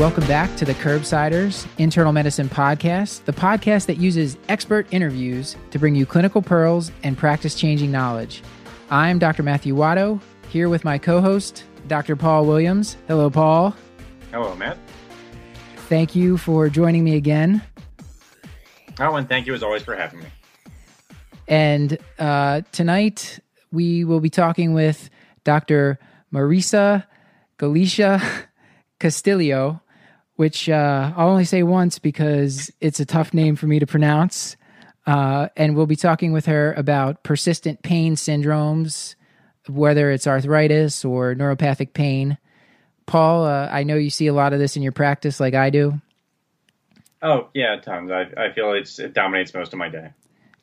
Welcome back to the Curbsiders Internal Medicine Podcast, the podcast that uses expert interviews to bring you clinical pearls and practice changing knowledge. I'm Dr. Matthew Watto, here with my co host, Dr. Paul Williams. Hello, Paul. Hello, Matt. Thank you for joining me again. Oh, and thank you as always for having me. And uh, tonight we will be talking with Dr. Marissa Galicia Castillo, which uh, I'll only say once because it's a tough name for me to pronounce. Uh, and we'll be talking with her about persistent pain syndromes, whether it's arthritis or neuropathic pain. Paul, uh, I know you see a lot of this in your practice, like I do. Oh yeah, tons. I, I feel it's it dominates most of my day.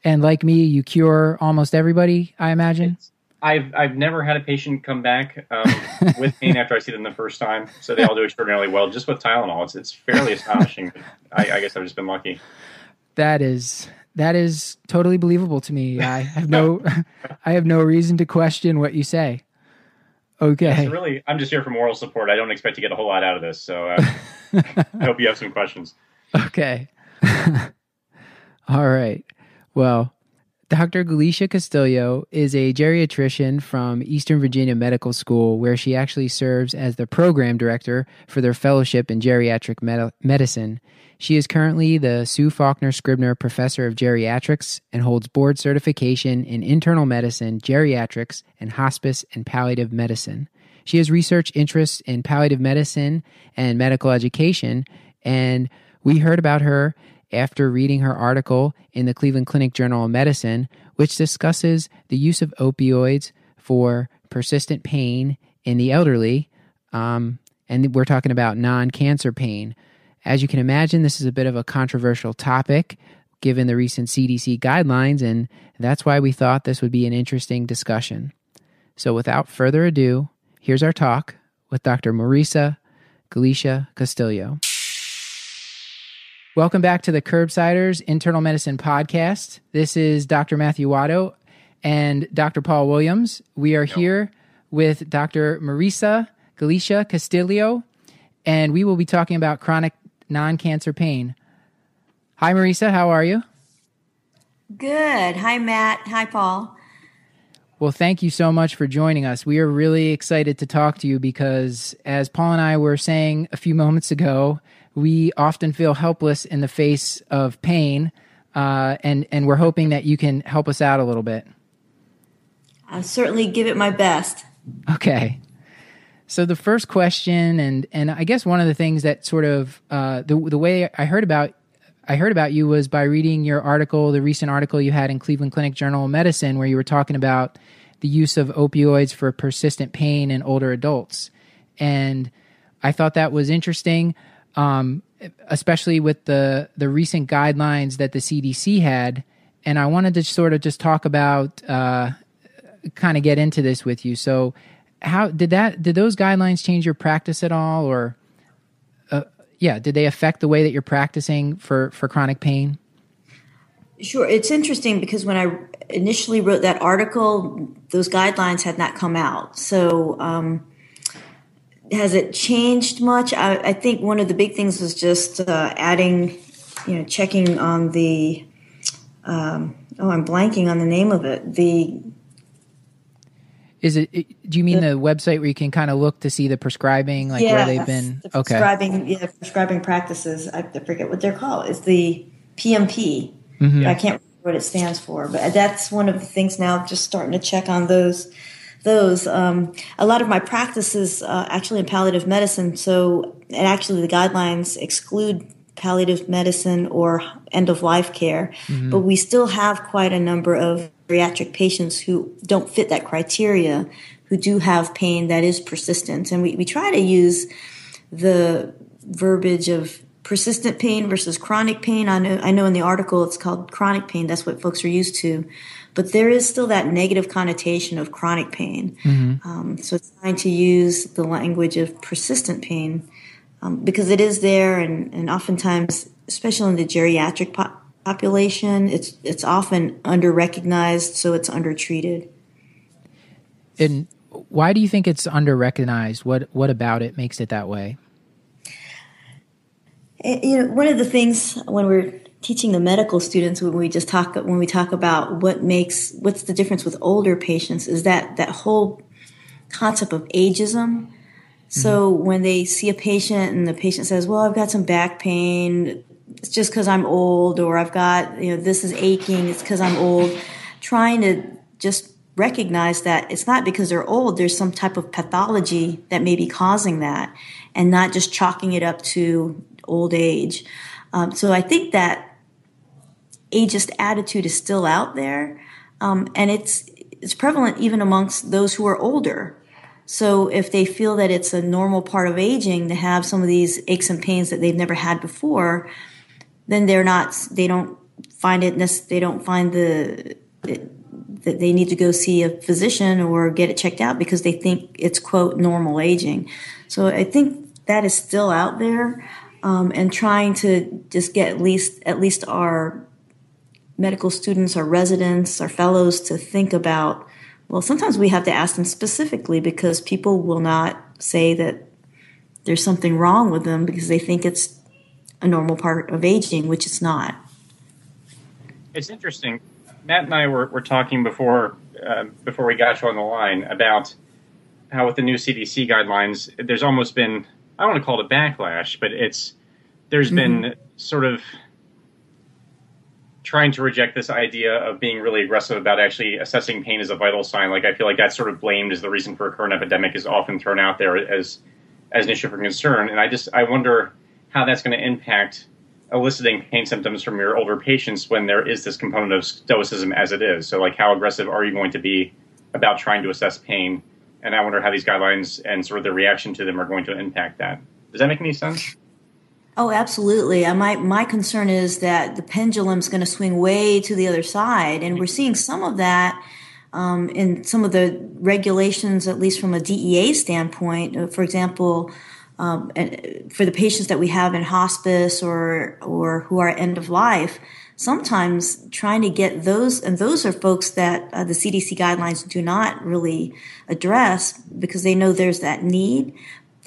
And like me, you cure almost everybody, I imagine. It's, I've I've never had a patient come back um, with pain after I see them the first time, so they all do extraordinarily well just with Tylenol. It's it's fairly astonishing. I, I guess I've just been lucky. That is that is totally believable to me. I have no I have no reason to question what you say. Okay. Really, I'm just here for moral support. I don't expect to get a whole lot out of this, so uh, I hope you have some questions. Okay. All right. Well, Dr. Galicia Castillo is a geriatrician from Eastern Virginia Medical School, where she actually serves as the program director for their fellowship in geriatric med- medicine. She is currently the Sue Faulkner Scribner Professor of Geriatrics and holds board certification in internal medicine, geriatrics, and hospice and palliative medicine. She has research interests in palliative medicine and medical education, and we heard about her after reading her article in the Cleveland Clinic Journal of Medicine, which discusses the use of opioids for persistent pain in the elderly. Um, and we're talking about non cancer pain. As you can imagine, this is a bit of a controversial topic given the recent CDC guidelines, and that's why we thought this would be an interesting discussion. So, without further ado, here's our talk with Dr. Marissa Galicia Castillo. Welcome back to the Curbsiders Internal Medicine Podcast. This is Dr. Matthew Watto and Dr. Paul Williams. We are here with Dr. Marissa Galicia Castillo, and we will be talking about chronic non cancer pain. Hi, Marissa. How are you? Good. Hi, Matt. Hi, Paul. Well, thank you so much for joining us. We are really excited to talk to you because, as Paul and I were saying a few moments ago, we often feel helpless in the face of pain, uh, and and we're hoping that you can help us out a little bit. I'll certainly give it my best. Okay. So the first question, and and I guess one of the things that sort of uh, the the way I heard about I heard about you was by reading your article, the recent article you had in Cleveland Clinic Journal of Medicine, where you were talking about the use of opioids for persistent pain in older adults, and I thought that was interesting um, especially with the the recent guidelines that the CDC had. And I wanted to sort of just talk about, uh, kind of get into this with you. So, how did that? Did those guidelines change your practice at all, or uh, yeah, did they affect the way that you're practicing for for chronic pain? Sure, it's interesting because when I initially wrote that article, those guidelines had not come out. So. Um, has it changed much? I, I, think one of the big things was just uh, adding, you know, checking on the. Um, oh, I'm blanking on the name of it. The. Is it? Do you mean the, the website where you can kind of look to see the prescribing, like where they've been? The prescribing, okay. yeah, prescribing practices. I forget what they're called. It's the PMP. Mm-hmm. I can't remember what it stands for, but that's one of the things now. Just starting to check on those those. Um, a lot of my practice is uh, actually in palliative medicine, so and actually the guidelines exclude palliative medicine or end of life care, mm-hmm. but we still have quite a number of geriatric patients who don't fit that criteria, who do have pain that is persistent, and we, we try to use the verbiage of persistent pain versus chronic pain. I know I know in the article it's called chronic pain. That's what folks are used to but there is still that negative connotation of chronic pain. Mm-hmm. Um, so it's trying to use the language of persistent pain um, because it is there, and, and oftentimes, especially in the geriatric po- population, it's it's often under recognized, so it's under treated. And why do you think it's under recognized? What what about it makes it that way? Eh, you know, one of the things when we're teaching the medical students when we just talk when we talk about what makes what's the difference with older patients is that that whole concept of ageism. So mm-hmm. when they see a patient and the patient says, "Well, I've got some back pain. It's just because I'm old," or "I've got you know this is aching. It's because I'm old," trying to just recognize that it's not because they're old. There's some type of pathology that may be causing that, and not just chalking it up to old age. Um, so I think that ageist attitude is still out there, um, and it's it's prevalent even amongst those who are older. So if they feel that it's a normal part of aging to have some of these aches and pains that they've never had before, then they're not they don't find it they don't find the that they need to go see a physician or get it checked out because they think it's quote normal aging. So I think that is still out there um, and trying to just get at least at least our medical students, our residents, our fellows to think about. Well, sometimes we have to ask them specifically because people will not say that there's something wrong with them because they think it's a normal part of aging, which it's not. It's interesting. Matt and I were, were talking before uh, before we got you on the line about how with the new CDC guidelines, there's almost been I don't want to call it a backlash, but it's there's mm-hmm. been sort of trying to reject this idea of being really aggressive about actually assessing pain as a vital sign. Like I feel like that's sort of blamed as the reason for a current epidemic is often thrown out there as as an issue for concern. And I just I wonder how that's going to impact eliciting pain symptoms from your older patients when there is this component of stoicism as it is. So like how aggressive are you going to be about trying to assess pain? And I wonder how these guidelines and sort of the reaction to them are going to impact that. Does that make any sense? Oh, absolutely. Uh, my my concern is that the pendulum's going to swing way to the other side, and we're seeing some of that um, in some of the regulations, at least from a DEA standpoint. Uh, for example, um, for the patients that we have in hospice or or who are end of life, sometimes trying to get those, and those are folks that uh, the CDC guidelines do not really address because they know there's that need.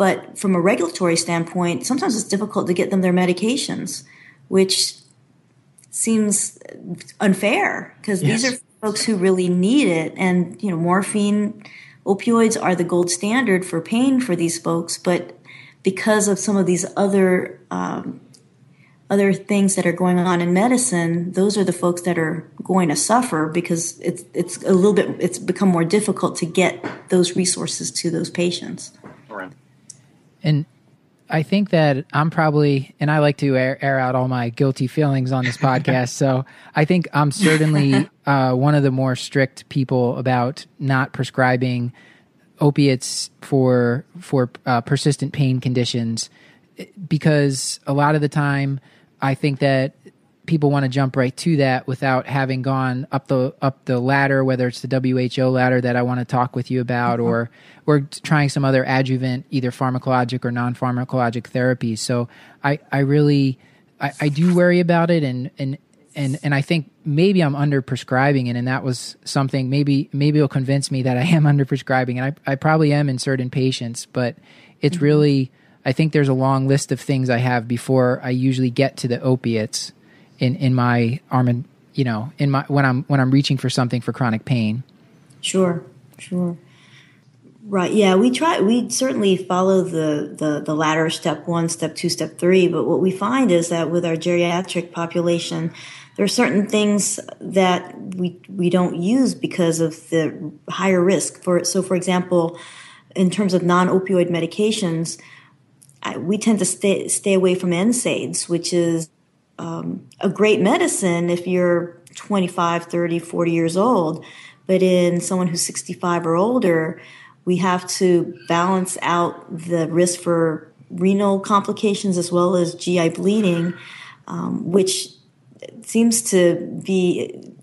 But from a regulatory standpoint, sometimes it's difficult to get them their medications, which seems unfair because yes. these are folks who really need it. And, you know, morphine, opioids are the gold standard for pain for these folks. But because of some of these other, um, other things that are going on in medicine, those are the folks that are going to suffer because it's it's a little bit it's become more difficult to get those resources to those patients. And I think that I'm probably, and I like to air, air out all my guilty feelings on this podcast. so I think I'm certainly uh, one of the more strict people about not prescribing opiates for for uh, persistent pain conditions because a lot of the time I think that people want to jump right to that without having gone up the up the ladder, whether it's the WHO ladder that I want to talk with you about, mm-hmm. or or trying some other adjuvant, either pharmacologic or non pharmacologic therapies. So I I really I, I do worry about it, and and and and I think maybe I'm under prescribing it, and that was something maybe maybe it'll convince me that I am under prescribing, and I I probably am in certain patients, but it's mm-hmm. really I think there's a long list of things I have before I usually get to the opiates in in my arm and you know in my when i'm when i'm reaching for something for chronic pain. Sure sure. Right yeah we try we certainly follow the the the ladder step one step two step three but what we find is that with our geriatric population there are certain things that we we don't use because of the higher risk. For so for example in terms of non-opioid medications we tend to stay stay away from NSAIDs, which is um, a great medicine if you're 25, 30, 40 years old. But in someone who's 65 or older, we have to balance out the risk for renal complications as well as GI bleeding, um, which seems to be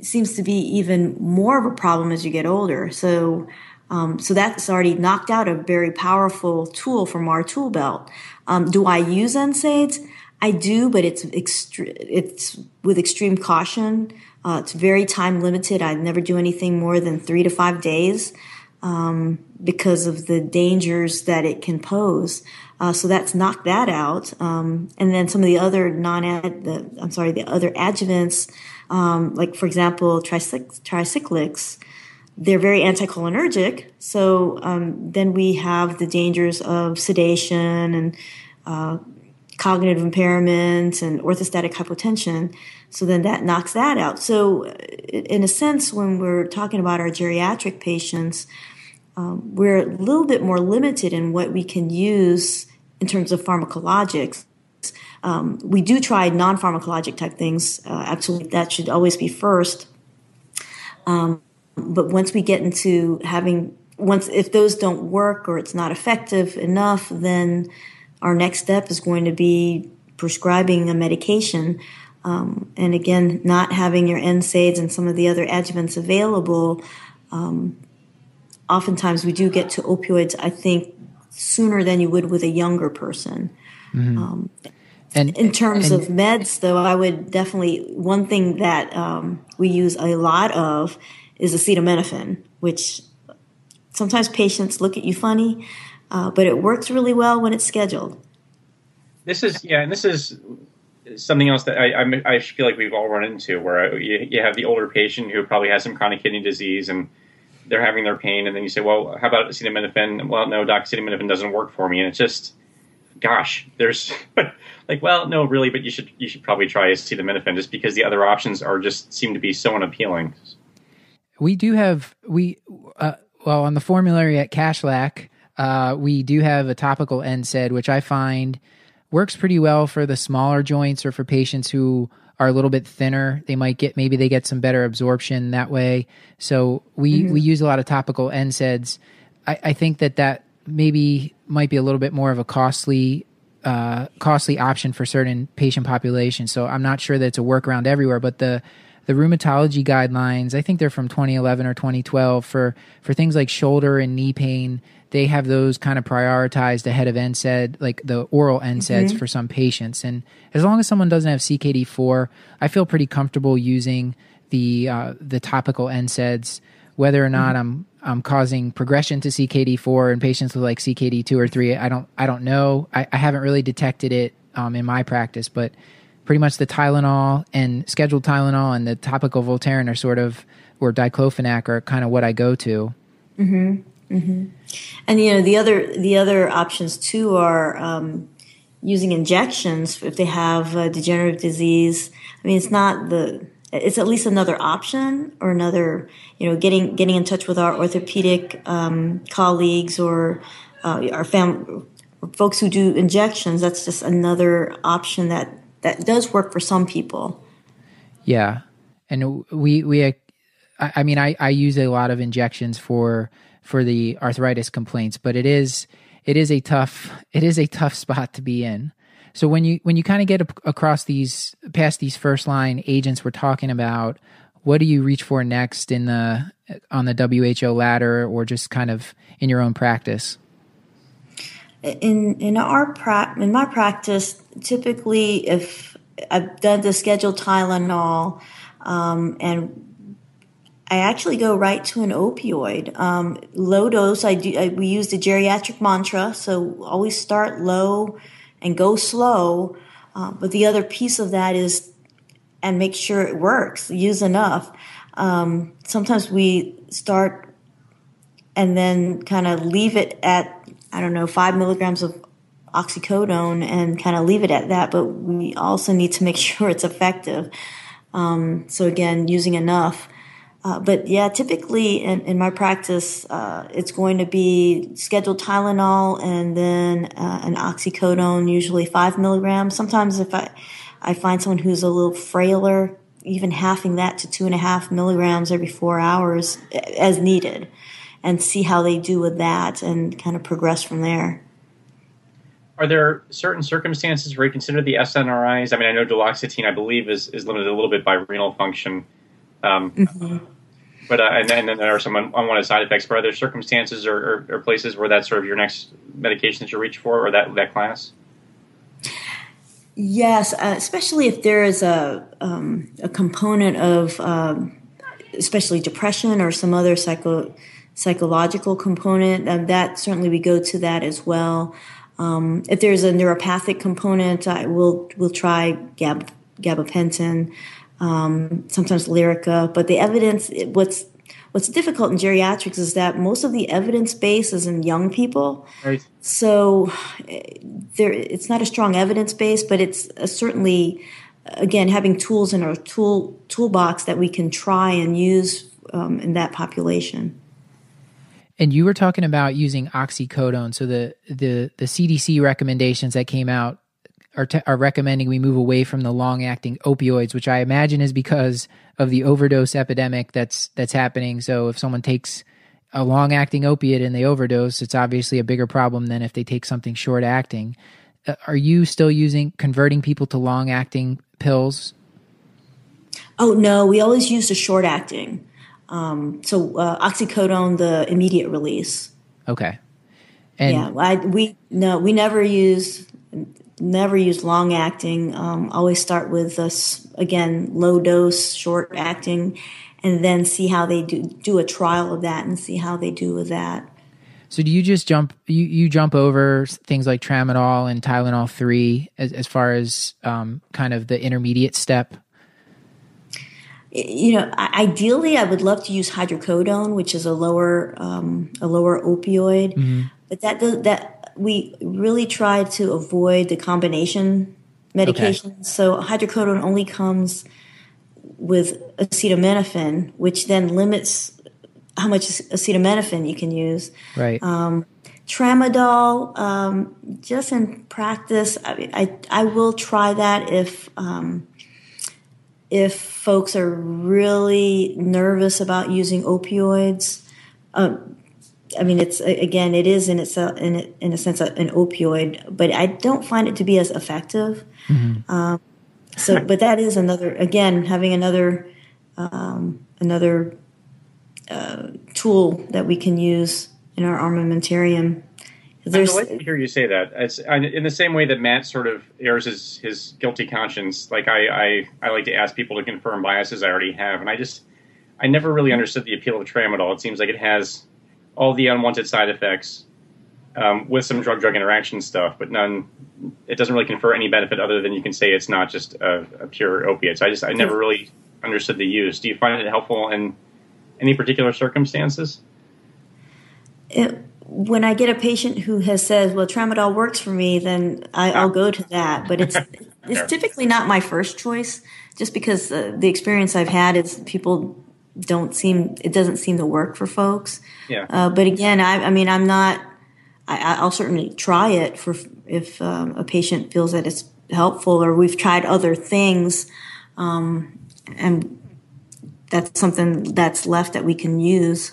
seems to be even more of a problem as you get older. So, um, so that's already knocked out a very powerful tool from our tool belt. Um, do I use NSAIDs? I do, but it's extre- it's with extreme caution. Uh, it's very time limited. I never do anything more than three to five days. um, because of the dangers that it can pose. Uh, so that's knocked that out. Um, and then some of the other non, the, I'm sorry, the other adjuvants, um, like for example, tricyc- tricyclics, they're very anticholinergic. So um, then we have the dangers of sedation and uh, cognitive impairments and orthostatic hypotension. So then that knocks that out. So, in a sense, when we're talking about our geriatric patients, um, we're a little bit more limited in what we can use in terms of pharmacologics. Um, we do try non pharmacologic type things. Uh, absolutely, that should always be first. Um, but once we get into having, once if those don't work or it's not effective enough, then our next step is going to be prescribing a medication. Um, and again, not having your NSAIDs and some of the other adjuvants available, um, oftentimes we do get to opioids, I think, sooner than you would with a younger person. Mm-hmm. Um, and in terms and, of meds, though, I would definitely, one thing that um, we use a lot of is acetaminophen, which sometimes patients look at you funny uh, but it works really well when it's scheduled. This is yeah, and this is something else that I, I, I feel like we've all run into, where you, you, have the older patient who probably has some chronic kidney disease and they're having their pain, and then you say, well, how about acetaminophen? Well, no, doc, acetaminophen doesn't work for me, and it's just, gosh, there's like, well, no, really, but you should you should probably try acetaminophen just because the other options are just seem to be so unappealing. We do have we uh, well on the formulary at Kashlak uh, we do have a topical NSAID, which I find works pretty well for the smaller joints or for patients who are a little bit thinner. They might get maybe they get some better absorption that way. So we mm-hmm. we use a lot of topical NSAIDs. I, I think that that maybe might be a little bit more of a costly uh, costly option for certain patient populations. So I'm not sure that it's a workaround everywhere, but the the rheumatology guidelines, I think they're from 2011 or 2012 for for things like shoulder and knee pain they have those kind of prioritized ahead of NSAID, like the oral NSAIDs mm-hmm. for some patients. And as long as someone doesn't have CKD4, I feel pretty comfortable using the uh, the topical NSAIDs, whether or not mm-hmm. I'm I'm causing progression to CKD4 in patients with like CKD2 or three. I don't I don't know. I, I haven't really detected it um, in my practice, but pretty much the Tylenol and scheduled Tylenol and the topical Voltaren are sort of or diclofenac are kind of what I go to. Mm-hmm. Mm-hmm. And you know the other the other options too are um, using injections if they have a degenerative disease. I mean, it's not the it's at least another option or another you know getting getting in touch with our orthopedic um, colleagues or uh, our fam folks who do injections. That's just another option that that does work for some people. Yeah, and we we I, I mean I I use a lot of injections for for the arthritis complaints, but it is it is a tough it is a tough spot to be in. So when you when you kind of get across these past these first line agents we're talking about, what do you reach for next in the on the WHO ladder or just kind of in your own practice? In in our pra- in my practice, typically if I've done the scheduled Tylenol um, and I actually go right to an opioid. Um, low dose, I do. I, we use the geriatric mantra, so always start low and go slow. Uh, but the other piece of that is, and make sure it works. Use enough. Um, sometimes we start and then kind of leave it at I don't know five milligrams of oxycodone and kind of leave it at that. But we also need to make sure it's effective. Um, so again, using enough. Uh, but yeah, typically in, in my practice, uh, it's going to be scheduled Tylenol and then uh, an oxycodone, usually five milligrams. Sometimes if I, I find someone who's a little frailer, even halving that to two and a half milligrams every four hours as needed and see how they do with that and kind of progress from there. Are there certain circumstances where you consider the SNRIs? I mean, I know duloxetine, I believe, is, is limited a little bit by renal function. Um, mm-hmm. But uh, and, then, and, then there are some unwanted side effects. But are there circumstances or, or, or, places where that's sort of your next medication that you reach for, or that that class? Yes, uh, especially if there is a um, a component of um, especially depression or some other psycho psychological component, um, that certainly we go to that as well. Um, if there's a neuropathic component, I will will try gab, gabapentin, um, sometimes Lyrica. But the evidence, what's what's difficult in geriatrics is that most of the evidence base is in young people. Right. So there, it's not a strong evidence base, but it's certainly again having tools in our tool toolbox that we can try and use um, in that population. And you were talking about using oxycodone. So the the the CDC recommendations that came out are t- are recommending we move away from the long acting opioids, which I imagine is because of the overdose epidemic that's that's happening. So if someone takes a long acting opiate and they overdose, it's obviously a bigger problem than if they take something short acting. Uh, are you still using converting people to long acting pills? Oh no, we always use the short acting. Um, so uh, oxycodone, the immediate release. Okay. And yeah, I, we no, we never use never use long acting. Um, always start with this again low dose, short acting, and then see how they do do a trial of that and see how they do with that. So do you just jump you, you jump over things like tramadol and Tylenol three as, as far as um, kind of the intermediate step? you know, ideally, I would love to use hydrocodone, which is a lower um, a lower opioid, mm-hmm. but that does, that we really try to avoid the combination medications. Okay. So hydrocodone only comes with acetaminophen, which then limits how much acetaminophen you can use. Right. Um, tramadol, um, just in practice, I, I, I will try that if um, if folks are really nervous about using opioids. Um, I mean, it's again, it is in itself, in, in a sense, an opioid, but I don't find it to be as effective. Mm-hmm. Um, so, but that is another, again, having another, um, another uh, tool that we can use in our armamentarium there's, I like to hear you say that. It's in the same way that Matt sort of airs his, his guilty conscience. Like I, I, I like to ask people to confirm biases I already have, and I just I never really understood the appeal of tramadol. It seems like it has all the unwanted side effects um, with some drug-drug interaction stuff, but none. It doesn't really confer any benefit other than you can say it's not just a, a pure opiate. So I just I never really understood the use. Do you find it helpful in any particular circumstances? It, when I get a patient who has said, "Well, tramadol works for me," then I, will go to that. But it's it's typically not my first choice, just because uh, the experience I've had is people don't seem it doesn't seem to work for folks. Yeah. Uh, but again, I, I mean, I'm not. I, will certainly try it for if um, a patient feels that it's helpful, or we've tried other things, um, and that's something that's left that we can use.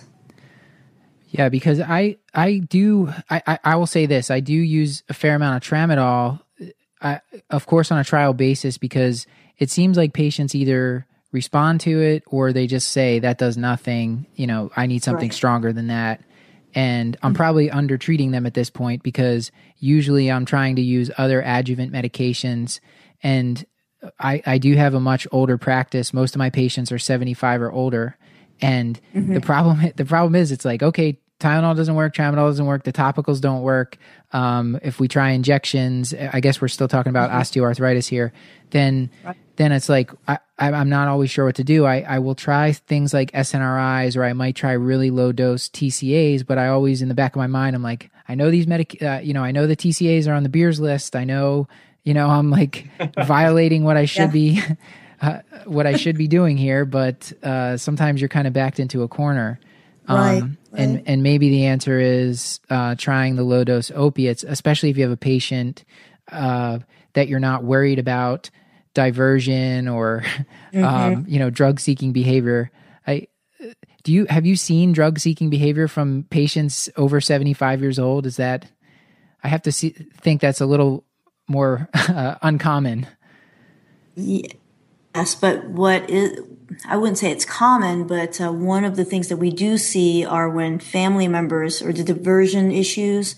Yeah, because I I do I, I, I will say this I do use a fair amount of tramadol, I, of course on a trial basis because it seems like patients either respond to it or they just say that does nothing. You know, I need something right. stronger than that, and I'm mm-hmm. probably under treating them at this point because usually I'm trying to use other adjuvant medications and. I, I do have a much older practice. Most of my patients are 75 or older. And mm-hmm. the problem the problem is it's like, okay, Tylenol doesn't work, Tramadol doesn't work, the topicals don't work. Um, if we try injections, I guess we're still talking about mm-hmm. osteoarthritis here. Then, right. Then it's like I, am not always sure what to do. I, I will try things like SNRIs, or I might try really low dose TCAs. But I always, in the back of my mind, I'm like, I know these medic, uh, you know, I know the TCAs are on the Beers list. I know, you know, I'm like violating what I should yeah. be. Uh, what I should be doing here, but uh, sometimes you're kind of backed into a corner. Um, right, right. And and maybe the answer is uh, trying the low dose opiates, especially if you have a patient uh, that you're not worried about diversion or mm-hmm. um, you know drug seeking behavior. I do you have you seen drug seeking behavior from patients over 75 years old? Is that I have to see, think that's a little more uh, uncommon. Yes, but what is I wouldn't say it's common, but uh, one of the things that we do see are when family members or the diversion issues,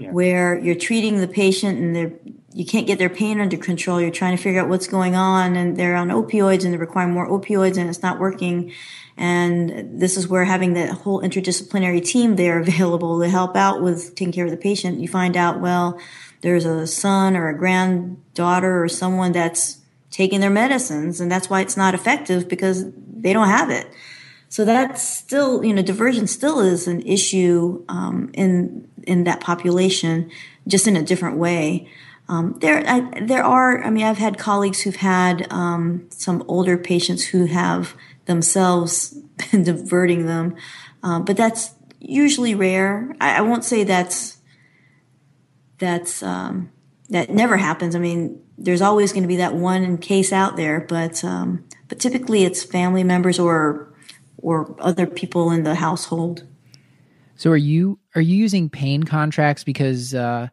yeah. where you're treating the patient and they're you can't get their pain under control. You're trying to figure out what's going on and they're on opioids and they require more opioids and it's not working. And this is where having that whole interdisciplinary team there available to help out with taking care of the patient, you find out, well, there's a son or a granddaughter or someone that's taking their medicines and that's why it's not effective because they don't have it. So that's still, you know, diversion still is an issue um, in in that population, just in a different way. Um, there, I, there are. I mean, I've had colleagues who've had um, some older patients who have themselves been diverting them, um, but that's usually rare. I, I, won't say that's that's um, that never happens. I mean, there's always going to be that one case out there, but um, but typically it's family members or or other people in the household. So, are you are you using pain contracts because? Uh,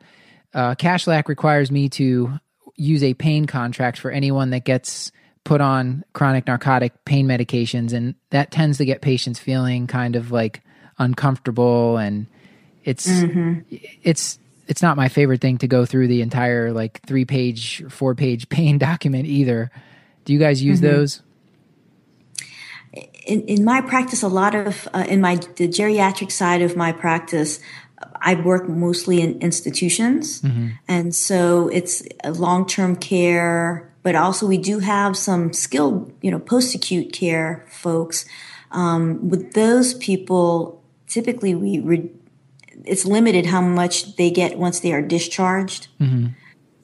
uh, Kashlak requires me to use a pain contract for anyone that gets put on chronic narcotic pain medications, and that tends to get patients feeling kind of like uncomfortable, and it's mm-hmm. it's it's not my favorite thing to go through the entire like three page, four page pain document either. Do you guys use mm-hmm. those? In, in my practice, a lot of uh, in my the geriatric side of my practice, I work mostly in institutions. Mm-hmm. And so it's long term care, but also we do have some skilled, you know, post acute care folks. Um, with those people, typically we, re- it's limited how much they get once they are discharged. Mm-hmm.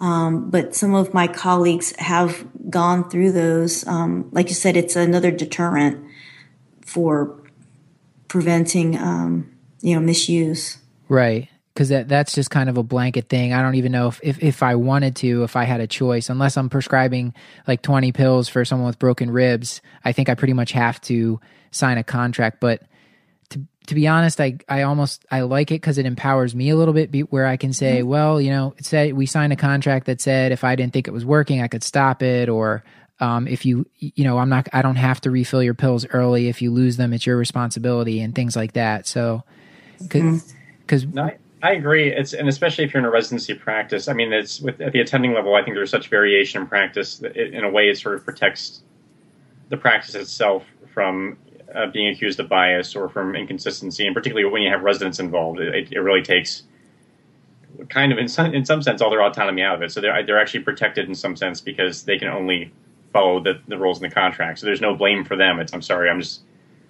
Um, but some of my colleagues have gone through those. Um, like you said, it's another deterrent for preventing, um, you know, misuse. Right. Because that, that's just kind of a blanket thing. I don't even know if, if, if I wanted to, if I had a choice, unless I'm prescribing like 20 pills for someone with broken ribs, I think I pretty much have to sign a contract. But to, to be honest, I, I almost, I like it because it empowers me a little bit where I can say, mm-hmm. well, you know, it said we signed a contract that said if I didn't think it was working, I could stop it or, um, if you you know i'm not i don't have to refill your pills early if you lose them it's your responsibility and things like that so mm-hmm. Because no, I, I, agree. It's and especially if you're in a residency practice. I mean, it's with at the attending level. I think there's such variation in practice that it, in a way it sort of protects the practice itself from uh, being accused of bias or from inconsistency, and particularly when you have residents involved, it, it really takes kind of in some in some sense all their autonomy out of it. So they're they're actually protected in some sense because they can only follow the, the rules in the contract. So there's no blame for them. It's I'm sorry, I'm just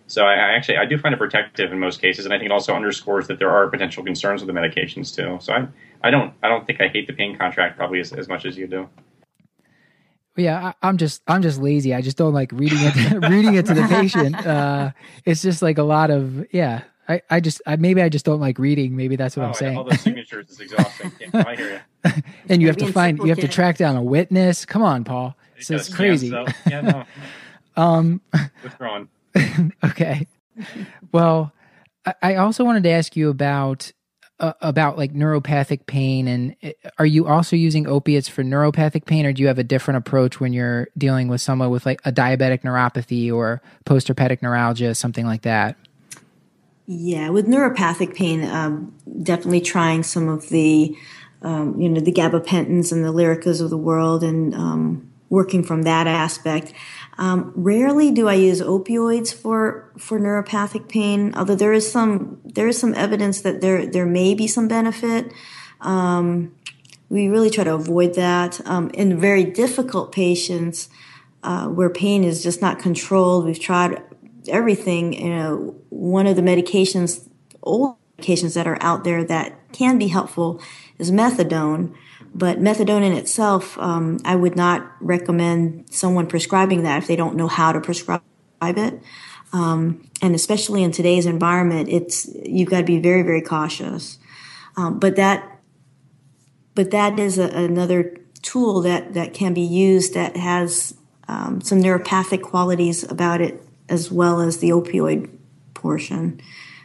so I, I, actually I do find it protective in most cases, and I think it also underscores that there are potential concerns with the medications too. So I I don't I don't think I hate the pain contract probably as, as much as you do. Yeah, I, am just I'm just lazy. I just don't like reading it reading it to the patient. Uh, it's just like a lot of yeah. I, I just I, maybe I just don't like reading. Maybe that's what oh, I'm saying. All those signatures is exhausting. Yeah, I hear you. and you have to find you have to track down a witness. Come on, Paul. It so it's crazy. Yeah, so, yeah, no. um, withdrawn. okay. Well, I also wanted to ask you about uh, about like neuropathic pain and uh, are you also using opiates for neuropathic pain or do you have a different approach when you're dealing with someone with like a diabetic neuropathy or postherpetic neuralgia something like that? Yeah with neuropathic pain um, definitely trying some of the um, you know the gabapentins and the lyricas of the world and um, working from that aspect um, rarely do I use opioids for for neuropathic pain, although there is some there is some evidence that there there may be some benefit. Um, we really try to avoid that um, in very difficult patients uh, where pain is just not controlled. We've tried everything. You know, one of the medications, old medications that are out there that can be helpful is methadone. But methadone in itself, um, I would not recommend someone prescribing that if they don't know how to prescribe it. Um, and especially in today's environment, it's you've got to be very, very cautious. Um, but that, but that is a, another tool that that can be used that has um, some neuropathic qualities about it as well as the opioid portion.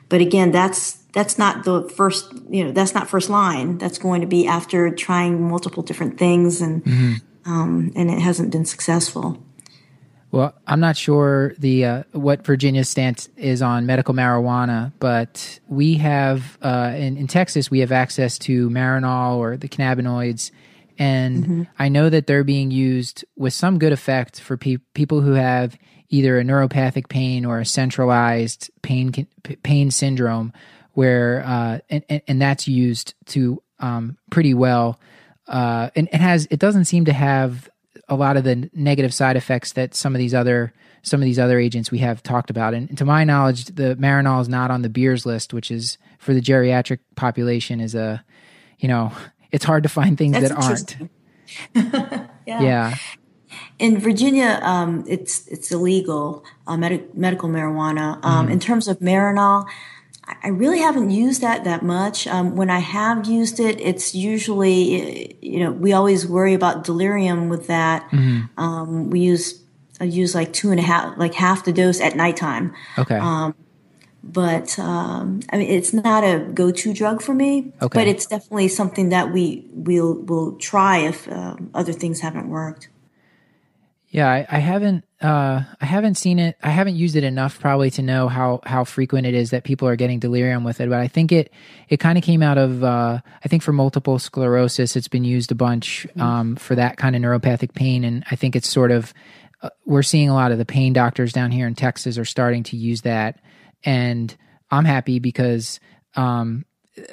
But again, that's that's not the first you know that's not first line that's going to be after trying multiple different things and mm-hmm. um, and it hasn't been successful well i'm not sure the uh, what virginia's stance is on medical marijuana but we have uh, in, in texas we have access to marinol or the cannabinoids And mm-hmm. I know that they're being used with some good effect for pe- people who have either a neuropathic pain or a centralized pain pain syndrome, where uh, and, and that's used to um, pretty well. Uh, and it has it doesn't seem to have a lot of the negative side effects that some of these other some of these other agents we have talked about. And to my knowledge, the Marinol is not on the Beers list, which is for the geriatric population is a, you know, it's hard to find things That's that aren't. yeah. yeah. In Virginia, um, it's it's illegal uh, med- medical marijuana. Um, mm. In terms of Marinol, I really haven't used that that much. Um, when I have used it, it's usually you know we always worry about delirium with that. Mm-hmm. Um, we use I use like two and a half, like half the dose at nighttime. Okay. Um, but um, I mean, it's not a go-to drug for me. Okay. But it's definitely something that we will will try if uh, other things haven't worked. Yeah, I, I haven't. Uh, I haven't seen it. I haven't used it enough, probably, to know how how frequent it is that people are getting delirium with it. But I think it it kind of came out of. Uh, I think for multiple sclerosis, it's been used a bunch mm-hmm. um, for that kind of neuropathic pain, and I think it's sort of. Uh, we're seeing a lot of the pain doctors down here in Texas are starting to use that and I'm happy because um,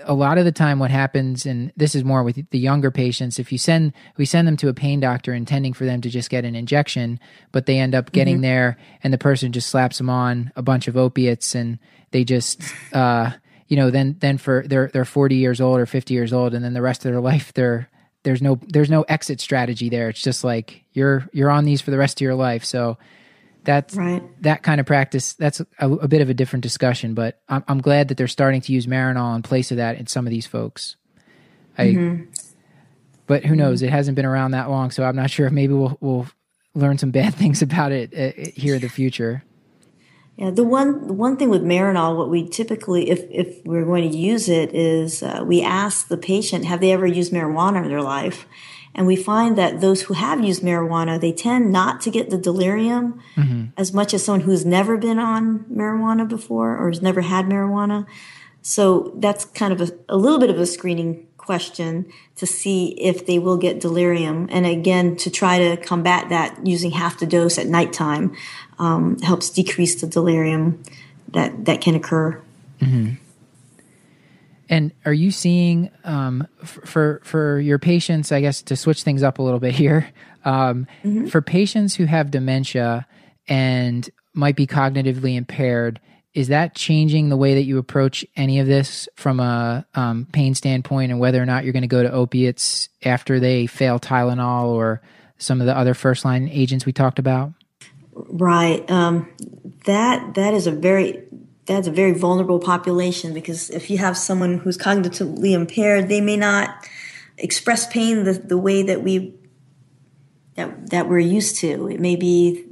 a lot of the time what happens and this is more with the younger patients if you send we send them to a pain doctor intending for them to just get an injection but they end up getting mm-hmm. there and the person just slaps them on a bunch of opiates and they just uh, you know then then for they're they're 40 years old or 50 years old and then the rest of their life they're there's no there's no exit strategy there it's just like you're you're on these for the rest of your life so that's right. that kind of practice. That's a, a, bit of a different discussion, but I'm, I'm, glad that they're starting to use Marinol in place of that in some of these folks. I, mm-hmm. but who knows? It hasn't been around that long, so I'm not sure if maybe we'll we'll learn some bad things about it uh, here in the future. Yeah, the one the one thing with Marinol, what we typically, if if we're going to use it, is uh, we ask the patient, have they ever used marijuana in their life? And we find that those who have used marijuana, they tend not to get the delirium mm-hmm. as much as someone who's never been on marijuana before or has never had marijuana. So that's kind of a, a little bit of a screening question to see if they will get delirium. And again, to try to combat that using half the dose at nighttime um, helps decrease the delirium that, that can occur. Mm-hmm. And are you seeing um, f- for for your patients? I guess to switch things up a little bit here, um, mm-hmm. for patients who have dementia and might be cognitively impaired, is that changing the way that you approach any of this from a um, pain standpoint, and whether or not you're going to go to opiates after they fail Tylenol or some of the other first line agents we talked about? Right. Um, that that is a very that's a very vulnerable population because if you have someone who's cognitively impaired, they may not express pain the, the way that we that that we're used to. It may be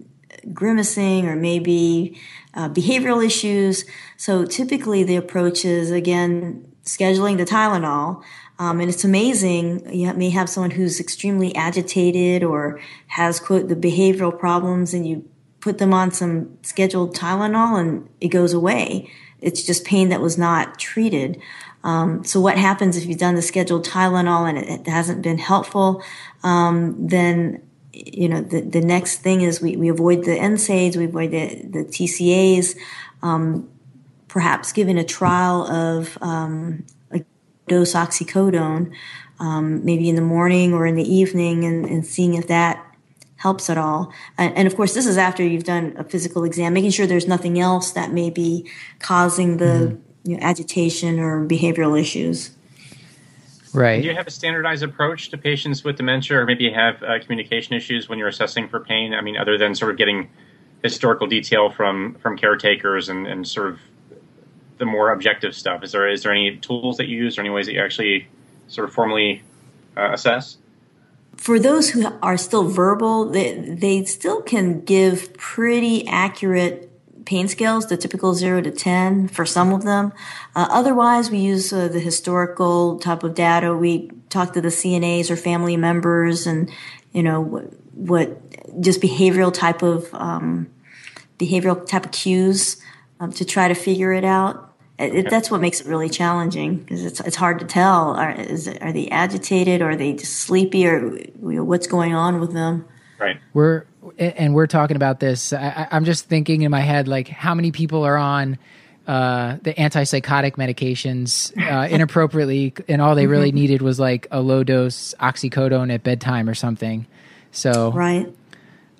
grimacing or maybe uh, behavioral issues. So typically the approach is again scheduling the Tylenol. Um, and it's amazing. You may have someone who's extremely agitated or has quote the behavioral problems, and you put them on some scheduled Tylenol and it goes away. It's just pain that was not treated. Um, so what happens if you've done the scheduled Tylenol and it, it hasn't been helpful? Um, then you know the, the next thing is we, we avoid the NSAIDs, we avoid the, the TCAs, um, perhaps giving a trial of um, a dose oxycodone, um, maybe in the morning or in the evening, and, and seeing if that helps at all. And, and, of course, this is after you've done a physical exam, making sure there's nothing else that may be causing the mm you know, agitation or behavioral issues. Right. Do you have a standardized approach to patients with dementia, or maybe have uh, communication issues when you're assessing for pain? I mean, other than sort of getting historical detail from from caretakers and, and sort of the more objective stuff. Is there is there any tools that you use, or any ways that you actually sort of formally uh, assess? For those who are still verbal, they, they still can give pretty accurate pain scales, the typical zero to 10 for some of them. Uh, otherwise, we use uh, the historical type of data. We talk to the CNAs or family members and, you know, what, what just behavioral type of, um, behavioral type of cues um, to try to figure it out. It, that's what makes it really challenging because it's it's hard to tell. Are is it, are they agitated? Or are they just sleepy? Or you know, what's going on with them? Right. We're and we're talking about this. I, I'm just thinking in my head like how many people are on uh, the antipsychotic medications uh, inappropriately, and all they really mm-hmm. needed was like a low dose oxycodone at bedtime or something. So right.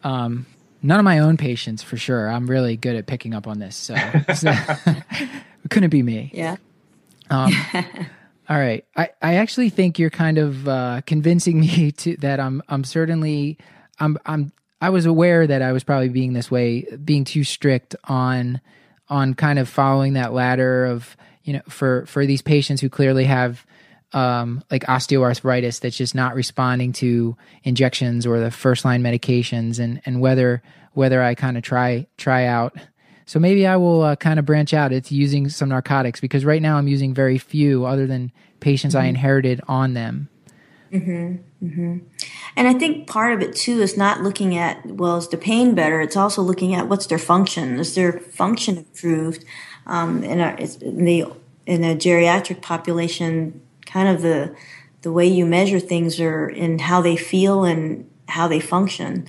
Um, none of my own patients for sure. I'm really good at picking up on this. So, so it couldn't be me. Yeah. Um, all right. I, I actually think you're kind of uh, convincing me to that I'm I'm certainly I'm I'm I was aware that I was probably being this way, being too strict on on kind of following that ladder of you know for for these patients who clearly have um, like osteoarthritis that's just not responding to injections or the first line medications and and whether whether I kind of try try out so maybe I will uh, kind of branch out it's using some narcotics because right now I'm using very few other than patients mm-hmm. I inherited on them hmm hmm And I think part of it too is not looking at well, is the pain better? It's also looking at what's their function. Is their function improved? Um, in, our, in the in a geriatric population, kind of the the way you measure things are in how they feel and how they function.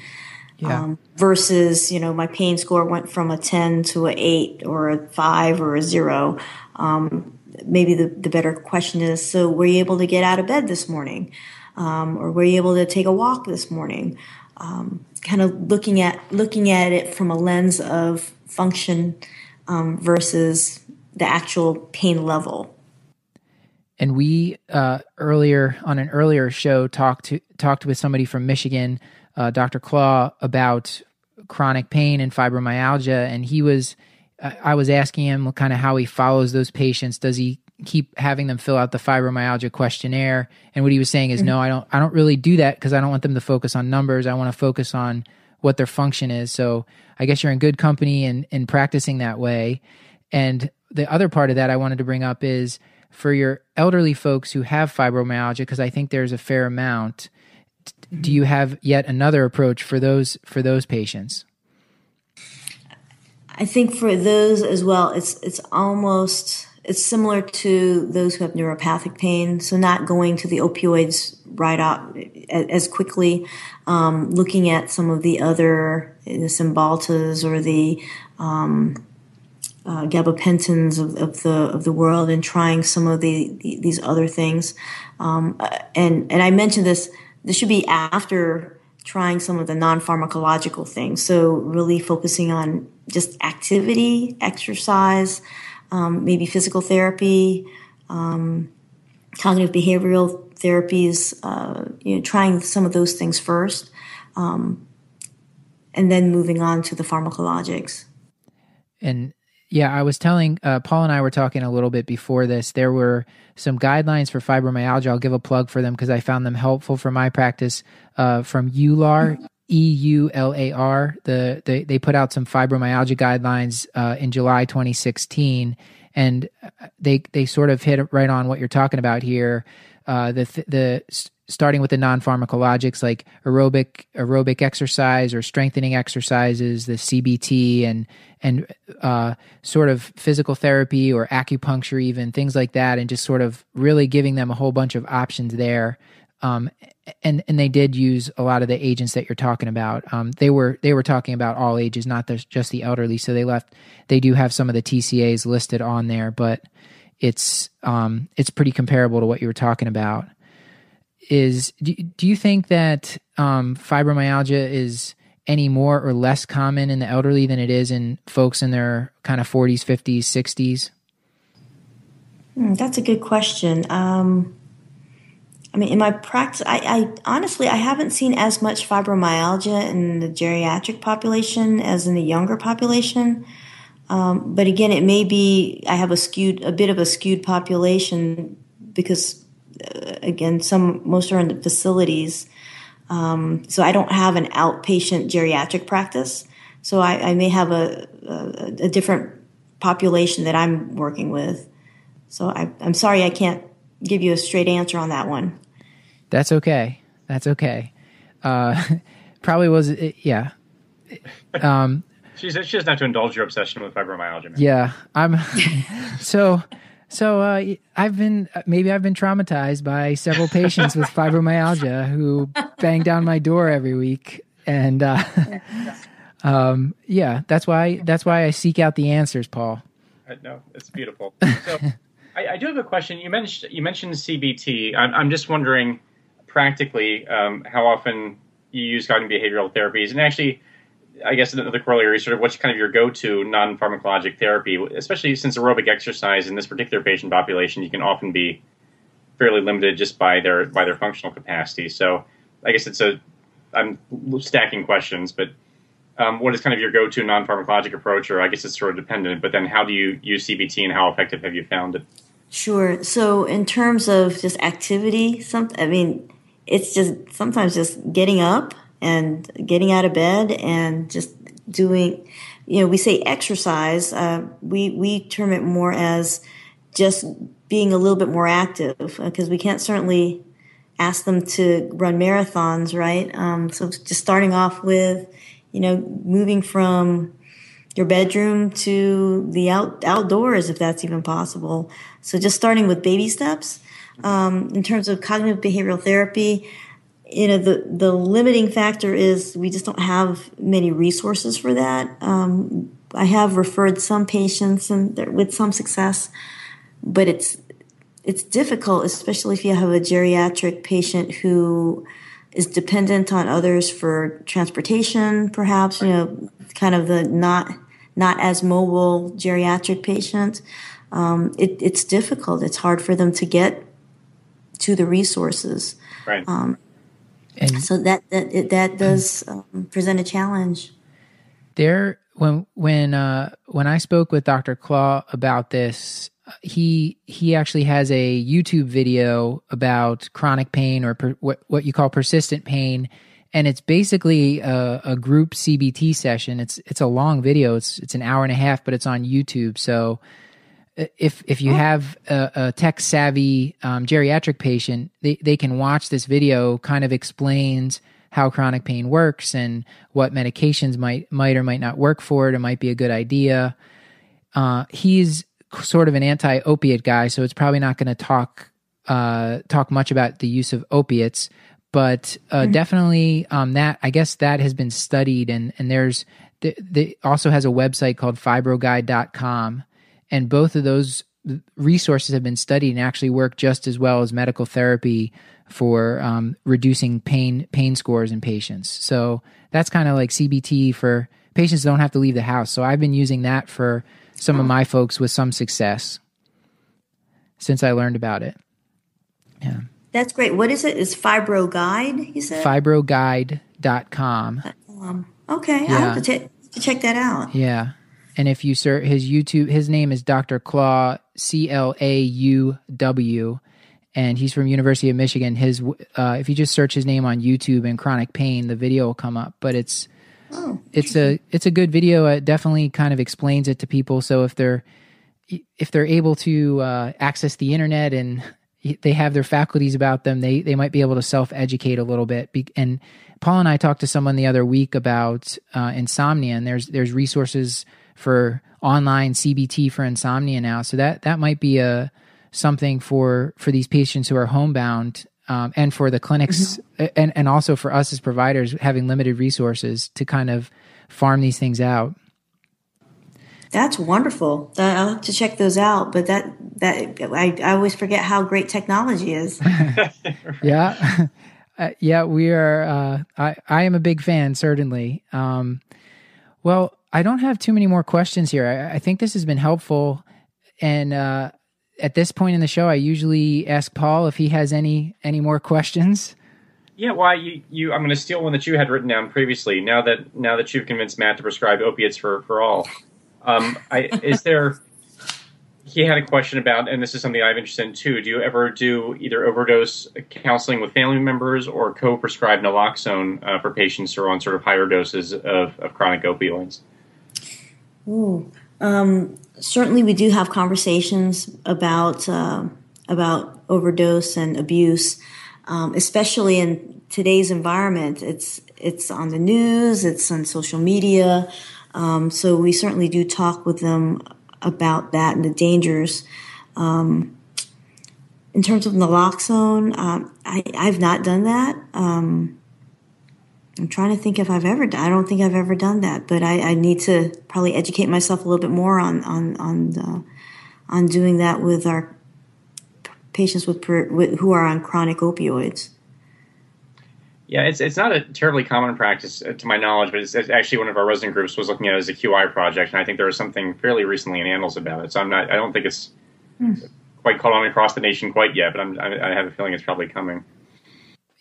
Yeah. Um, versus, you know, my pain score went from a 10 to a 8 or a 5 or a 0. Um, maybe the, the better question is so were you able to get out of bed this morning um, or were you able to take a walk this morning um, kind of looking at looking at it from a lens of function um, versus the actual pain level and we uh, earlier on an earlier show talked to talked with somebody from Michigan, uh, Dr. Clauw, about chronic pain and fibromyalgia, and he was I was asking him kind of how he follows those patients. Does he keep having them fill out the fibromyalgia questionnaire? And what he was saying is, mm-hmm. no, I don't. I don't really do that because I don't want them to focus on numbers. I want to focus on what their function is. So I guess you're in good company and in, in practicing that way. And the other part of that I wanted to bring up is for your elderly folks who have fibromyalgia, because I think there's a fair amount. Do you have yet another approach for those for those patients? I think for those as well, it's it's almost it's similar to those who have neuropathic pain. So not going to the opioids right up as quickly, um, looking at some of the other the Cymbaltas or the um, uh, gabapentins of, of, the of the world, and trying some of the, the these other things. Um, and and I mentioned this. This should be after trying some of the non pharmacological things. So really focusing on just activity, exercise, um, maybe physical therapy, um, cognitive behavioral therapies. Uh, you know, trying some of those things first, um, and then moving on to the pharmacologics. And yeah, I was telling uh, Paul and I were talking a little bit before this. There were some guidelines for fibromyalgia. I'll give a plug for them because I found them helpful for my practice uh, from EULAR, E U L A R. The they they put out some fibromyalgia guidelines uh, in July 2016, and uh, they they sort of hit right on what you're talking about here. Uh, the the starting with the non pharmacologics like aerobic aerobic exercise or strengthening exercises, the CBT and and uh, sort of physical therapy or acupuncture, even things like that, and just sort of really giving them a whole bunch of options there. Um, and and they did use a lot of the agents that you're talking about. Um, they were they were talking about all ages, not the, just the elderly. So they left. They do have some of the TCAs listed on there, but it's um, it's pretty comparable to what you were talking about. Is do, do you think that um, fibromyalgia is any more or less common in the elderly than it is in folks in their kind of 40s, 50s, 60s? Mm, that's a good question. Um, I mean, in my practice, I, I, honestly I haven't seen as much fibromyalgia in the geriatric population as in the younger population. Um, but again, it may be I have a skewed, a bit of a skewed population because, uh, again, some most are in the facilities. Um, so I don't have an outpatient geriatric practice. So I, I may have a, a, a, different population that I'm working with. So I, I'm sorry I can't give you a straight answer on that one. That's okay. That's okay. Uh, probably was yeah. Um, She's she doesn't have to indulge your obsession with fibromyalgia. Man. Yeah, I'm. so, so uh, I've been maybe I've been traumatized by several patients with fibromyalgia who bang down my door every week, and uh, um, yeah, that's why that's why I seek out the answers, Paul. No, it's beautiful. So, I, I, do have a question. You mentioned you mentioned CBT. I'm, I'm just wondering, practically, um, how often you use cognitive behavioral therapies, and actually I guess another corollary sort of what's kind of your go-to non-pharmacologic therapy, especially since aerobic exercise in this particular patient population, you can often be fairly limited just by their by their functional capacity. So I guess it's a I'm stacking questions, but um, what is kind of your go-to non-pharmacologic approach, or I guess it's sort of dependent. But then, how do you use CBT, and how effective have you found it? Sure. So in terms of just activity, some I mean, it's just sometimes just getting up and getting out of bed and just doing, you know, we say exercise. Uh, we we term it more as just being a little bit more active because uh, we can't certainly ask them to run marathons, right? Um, so just starting off with, you know, moving from your bedroom to the out, outdoors, if that's even possible. So just starting with baby steps. Um, in terms of cognitive behavioral therapy, you know the the limiting factor is we just don't have many resources for that. Um, I have referred some patients and with some success, but it's it's difficult, especially if you have a geriatric patient who is dependent on others for transportation, perhaps you know, kind of the not not as mobile geriatric patient. Um, it, it's difficult. It's hard for them to get to the resources. Right. Um, and so that that that does um, present a challenge. There, when when uh, when I spoke with Dr. Clauw about this, he he actually has a YouTube video about chronic pain or per, what what you call persistent pain, and it's basically a, a, group CBT session. It's it's a long video. It's it's an hour and a half, but it's on YouTube. So if if you oh. have a, a tech savvy um, geriatric patient, they, they can watch this video. Kind of explains how chronic pain works and what medications might might or might not work for it. It might be a good idea. Uh, he's sort of an anti opiate guy, so it's probably not going to talk uh, talk much about the use of opiates. But uh, mm-hmm. definitely, um, that I guess that has been studied, and and there's they also has a website called fibroguide.com and both of those resources have been studied and actually work just as well as medical therapy for um, reducing pain pain scores in patients. So that's kind of like CBT for patients don't have to leave the house. So I've been using that for some of my folks with some success since I learned about it. Yeah. That's great. What is it? Is Fibro Guide, you said? Fibroguide.com. Um, okay. Yeah. I'll have to, t- to check that out. Yeah. And if you search his YouTube, his name is Dr. Clauw, C L A U W, and he's from University of Michigan. His, uh, if you just search his name on YouTube and chronic pain, the video will come up. But it's, oh, it's a, it's a good video. It definitely kind of explains it to people. So if they're, if they're able to uh, access the internet and they have their faculties about them, they they might be able to self educate a little bit. And Paul and I talked to someone the other week about uh, insomnia, and there's there's resources for online CBT for insomnia now. So that that might be a something for for these patients who are homebound um, and for the clinics mm-hmm. and and also for us as providers having limited resources to kind of farm these things out. That's wonderful. I'll have to check those out. But that that I, I always forget how great technology is. yeah, uh, yeah, we are. Uh, I I am a big fan, certainly. Um, well, I don't have too many more questions here. I, I think this has been helpful. And uh, at this point in the show, I usually ask Paul if he has any any more questions. Yeah, well, you, you I'm going to steal one that you had written down previously. Now that now that you've convinced Matt to prescribe opiates for for all, um, I, is there? He had a question about, and this is something I'm interested in too. Do you ever do either overdose counseling with family members or co-prescribe naloxone uh, for patients who are on sort of higher doses of, of chronic opioids? Ooh, um, certainly, we do have conversations about uh, about overdose and abuse, um, especially in today's environment. It's it's on the news, it's on social media. Um, so we certainly do talk with them about that and the dangers. Um, in terms of naloxone, um, I, I've not done that. I'm trying to think if I've ever. I don't think I've ever done that, but I, I need to probably educate myself a little bit more on on on on doing that with our patients with, with who are on chronic opioids. Yeah, it's it's not a terribly common practice uh, to my knowledge, but it's, it's, actually one of our resident groups was looking at it as a QI project, and I think there was something fairly recently in Annals about it. So I'm not. I don't think it's hmm. quite caught on across the nation quite yet, but I'm, I, I have a feeling it's probably coming.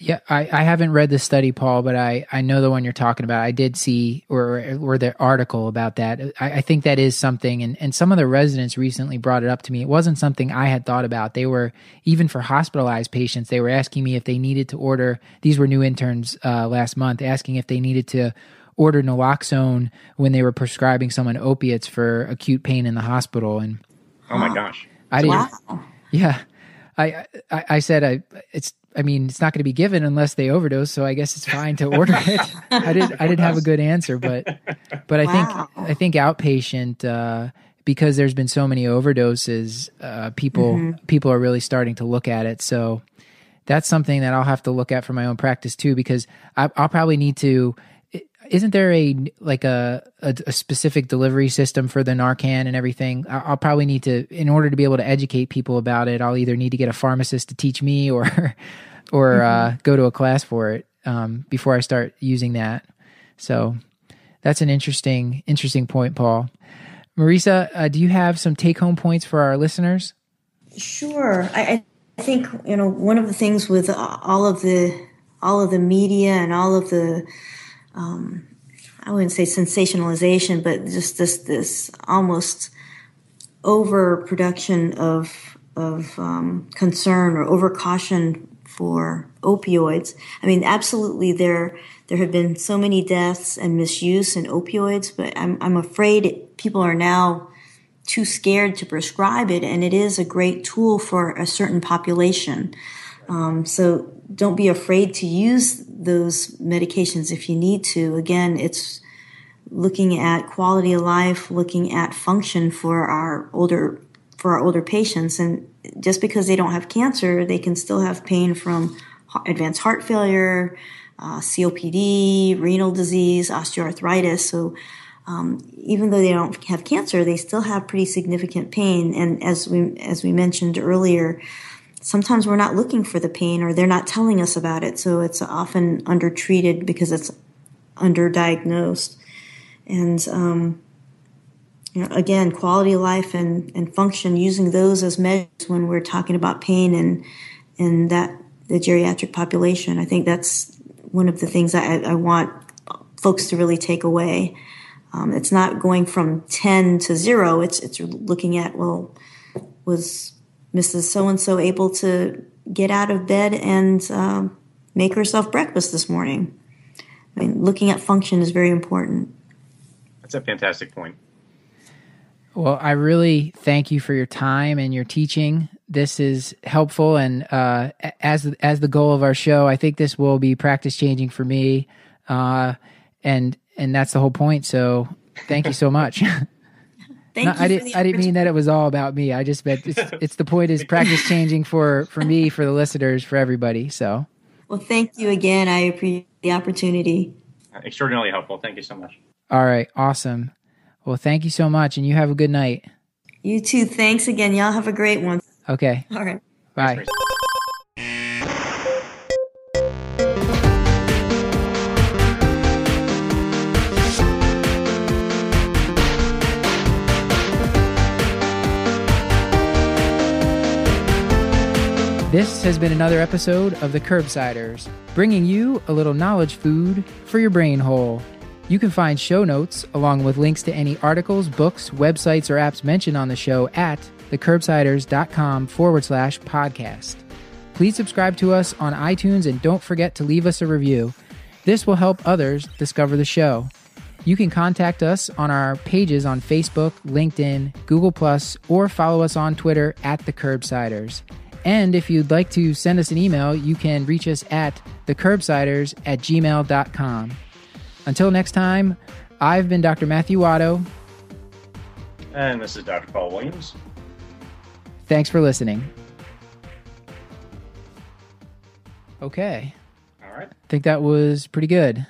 Yeah, I, I haven't read the study, Paul, but I, I know the one you're talking about. I did see or or the article about that. I, I think that is something, and, and some of the residents recently brought it up to me. It wasn't something I had thought about. They were even for hospitalized patients. They were asking me if they needed to order. These were new interns uh, last month, asking if they needed to order naloxone when they were prescribing someone opiates for acute pain in the hospital. And oh my gosh, I didn't. Wow. Yeah, I, I I said I it's I mean, it's not going to be given unless they overdose. So I guess it's fine to order it. I didn't. I didn't have a good answer, but but I wow. think I think outpatient uh, because there's been so many overdoses. Uh, people mm-hmm. people are really starting to look at it. So that's something that I'll have to look at for my own practice too, because I, I'll probably need to isn't there a like a, a, a specific delivery system for the Narcan and everything? I'll probably need to, in order to be able to educate people about it, I'll either need to get a pharmacist to teach me or or mm-hmm. uh, go to a class for it um, before I start using that. So that's an interesting interesting point, Paul. Marissa, uh, do you have some take home points for our listeners? Sure. I, I think you know one of the things with all of the all of the media and all of the um, I wouldn't say sensationalization, but just this this almost overproduction of of um, concern or overcaution for opioids. I mean, absolutely, there there have been so many deaths and misuse in opioids, but I'm I'm afraid people are now too scared to prescribe it, and it is a great tool for a certain population. Um, so don't be afraid to use those medications if you need to. Again, it's looking at quality of life, looking at function for our older for our older patients, and just because they don't have cancer, they can still have pain from advanced heart failure, uh, COPD, renal disease, osteoarthritis. So um, even though they don't have cancer, they still have pretty significant pain. And as we as we mentioned earlier, sometimes we're not looking for the pain or they're not telling us about it. So it's often undertreated because it's underdiagnosed. And, um, you know, again, quality of life and, and function, using those as measures when we're talking about pain and, and that, the geriatric population. I think that's one of the things I, I want folks to really take away. Um, it's not going from 10 to zero. It's, it's looking at, well, was Mrs. So and so able to get out of bed and um, make herself breakfast this morning. I mean, looking at function is very important. That's a fantastic point. Well, I really thank you for your time and your teaching. This is helpful, and uh, as as the goal of our show, I think this will be practice changing for me, uh, and and that's the whole point. So, thank you so much. Thank no, I didn't. I didn't mean that it was all about me. I just meant it's, it's the point is practice changing for for me, for the listeners, for everybody. So, well, thank you again. I appreciate the opportunity. Extraordinarily helpful. Thank you so much. All right, awesome. Well, thank you so much, and you have a good night. You too. Thanks again. Y'all have a great one. Okay. All right. Bye. Thanks, This has been another episode of The Curbsiders, bringing you a little knowledge food for your brain hole. You can find show notes along with links to any articles, books, websites, or apps mentioned on the show at thecurbsiders.com forward slash podcast. Please subscribe to us on iTunes and don't forget to leave us a review. This will help others discover the show. You can contact us on our pages on Facebook, LinkedIn, Google, or follow us on Twitter at The Curbsiders. And if you'd like to send us an email, you can reach us at thecurbsiders at gmail.com. Until next time, I've been Dr. Matthew Watto. And this is Dr. Paul Williams. Thanks for listening. Okay. All right. I think that was pretty good.